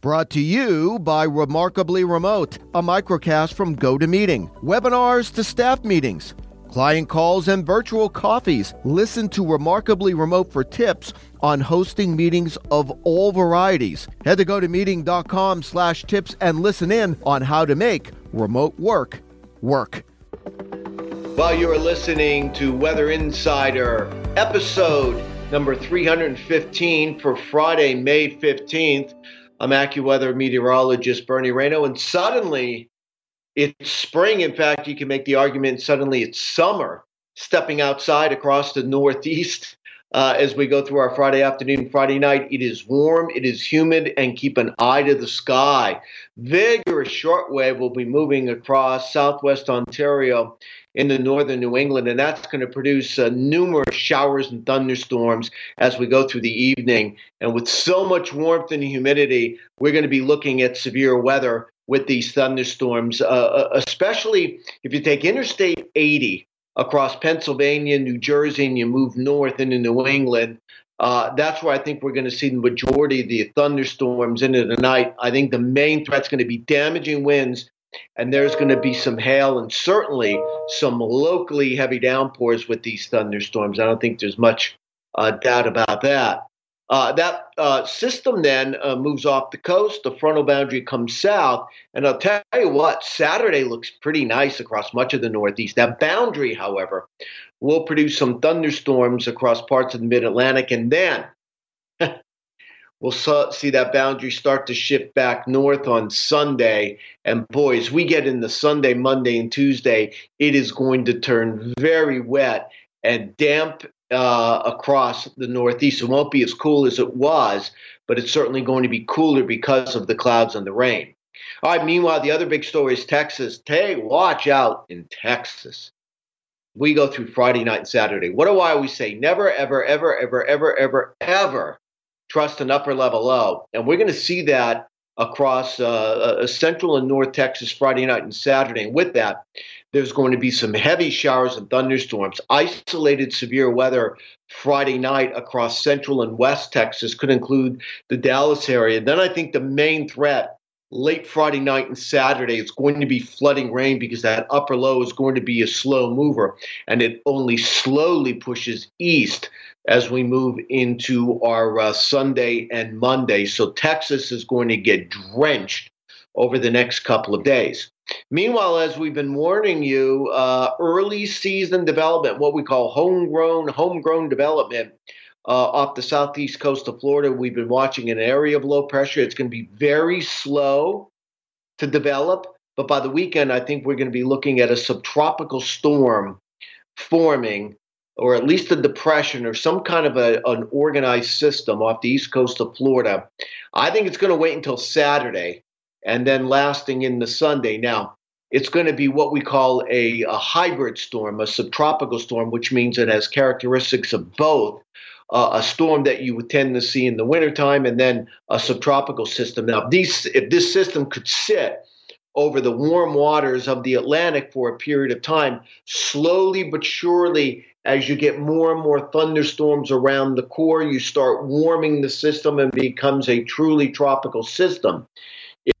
Brought to you by Remarkably Remote, a microcast from GoToMeeting. Webinars to staff meetings, client calls and virtual coffees. Listen to Remarkably Remote for tips on hosting meetings of all varieties. Head to gotomeeting.com slash tips and listen in on how to make remote work work. While you are listening to Weather Insider, episode number 315 for Friday, May 15th, I'm AccuWeather meteorologist Bernie Rayno, and suddenly it's spring. In fact, you can make the argument suddenly it's summer, stepping outside across the Northeast uh, as we go through our Friday afternoon, Friday night. It is warm, it is humid, and keep an eye to the sky. Vigorous shortwave will be moving across southwest Ontario into northern New England, and that's going to produce uh, numerous showers and thunderstorms as we go through the evening. And with so much warmth and humidity, we're going to be looking at severe weather with these thunderstorms, uh, uh especially if you take Interstate 80 across Pennsylvania, New Jersey, and you move north into New England. Uh, that's where I think we're going to see the majority of the thunderstorms into the night. I think the main threat's going to be damaging winds, and there's going to be some hail and certainly some locally heavy downpours with these thunderstorms. I don't think there's much uh, doubt about that. Uh, that uh, system then uh, moves off the coast. The frontal boundary comes south. And I'll tell you what, Saturday looks pretty nice across much of the Northeast. That boundary, however, will produce some thunderstorms across parts of the mid Atlantic. And then we'll see that boundary start to shift back north on Sunday. And boys, we get into Sunday, Monday, and Tuesday, it is going to turn very wet and damp uh, across the Northeast. It won't be as cool as it was, but it's certainly going to be cooler because of the clouds and the rain. All right, meanwhile, the other big story is Texas. Hey, watch out in Texas. We go through Friday night and Saturday. What do I always say? Never, ever, ever, ever, ever, ever, ever trust an upper level low. And we're going to see that across uh, uh, central and north Texas Friday night and Saturday. And with that, there's going to be some heavy showers and thunderstorms. Isolated severe weather Friday night across central and west Texas could include the Dallas area. Then I think the main threat late Friday night and Saturday it's going to be flooding rain because that upper low is going to be a slow mover and it only slowly pushes east as we move into our uh, Sunday and Monday. So Texas is going to get drenched over the next couple of days. Meanwhile, as we've been warning you, uh, early season development, what we call homegrown, homegrown development, uh, off the southeast coast of Florida, we've been watching an area of low pressure. It's going to be very slow to develop, but by the weekend, I think we're going to be looking at a subtropical storm forming, or at least a depression, or some kind of a, an organized system off the east coast of Florida. I think it's going to wait until Saturday and then lasting in the Sunday. Now, it's going to be what we call a, a hybrid storm, a subtropical storm, which means it has characteristics of both. Uh, a storm that you would tend to see in the wintertime, and then a subtropical system. Now, these, if this system could sit over the warm waters of the Atlantic for a period of time, slowly but surely, as you get more and more thunderstorms around the core, you start warming the system and becomes a truly tropical system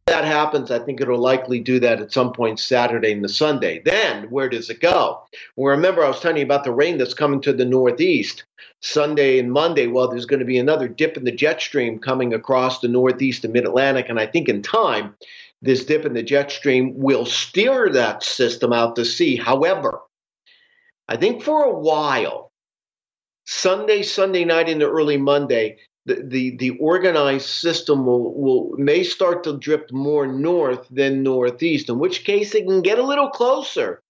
that happens, I think it'll likely do that at some point Saturday and the Sunday. Then where does it go? Well, remember, I was telling you about the rain that's coming to the northeast Sunday and Monday. Well, there's going to be another dip in the jet stream coming across the northeast and mid Atlantic. And I think in time, this dip in the jet stream will steer that system out to sea. However, I think for a while, Sunday, Sunday night into early Monday, the, the, organized system will, will may start to drift more north than northeast, in which case it can get a little closer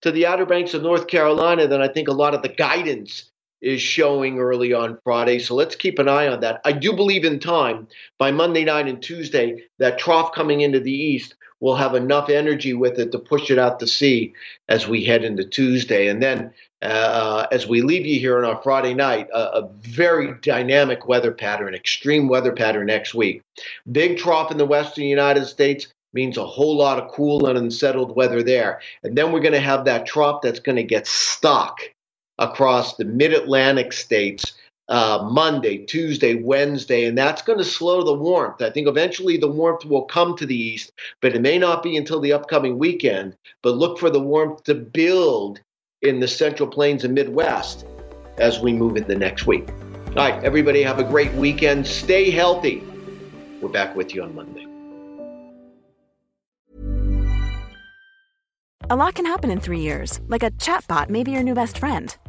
to the Outer Banks of North Carolina than I think a lot of the guidance is showing early on Friday. So let's keep an eye on that. I do believe in time by Monday night and Tuesday that trough coming into the east will have enough energy with it to push it out to sea as we head into Tuesday. And then uh, as we leave you here on our Friday night, a, a, very dynamic weather pattern, extreme weather pattern next week. Big trough in the western United States means a whole lot of cool and unsettled weather there. And then we're going to have that trough that's going to get stuck across the mid Atlantic states uh, Monday, Tuesday, Wednesday, and that's going to slow the warmth. I think eventually the warmth will come to the east, but it may not be until the upcoming weekend. But look for the warmth to build in the central plains and Midwest as we move into next week. All right, everybody have a great weekend. Stay healthy. We're back with you on Monday. A lot can happen in three years, like a chatbot may be your new best friend.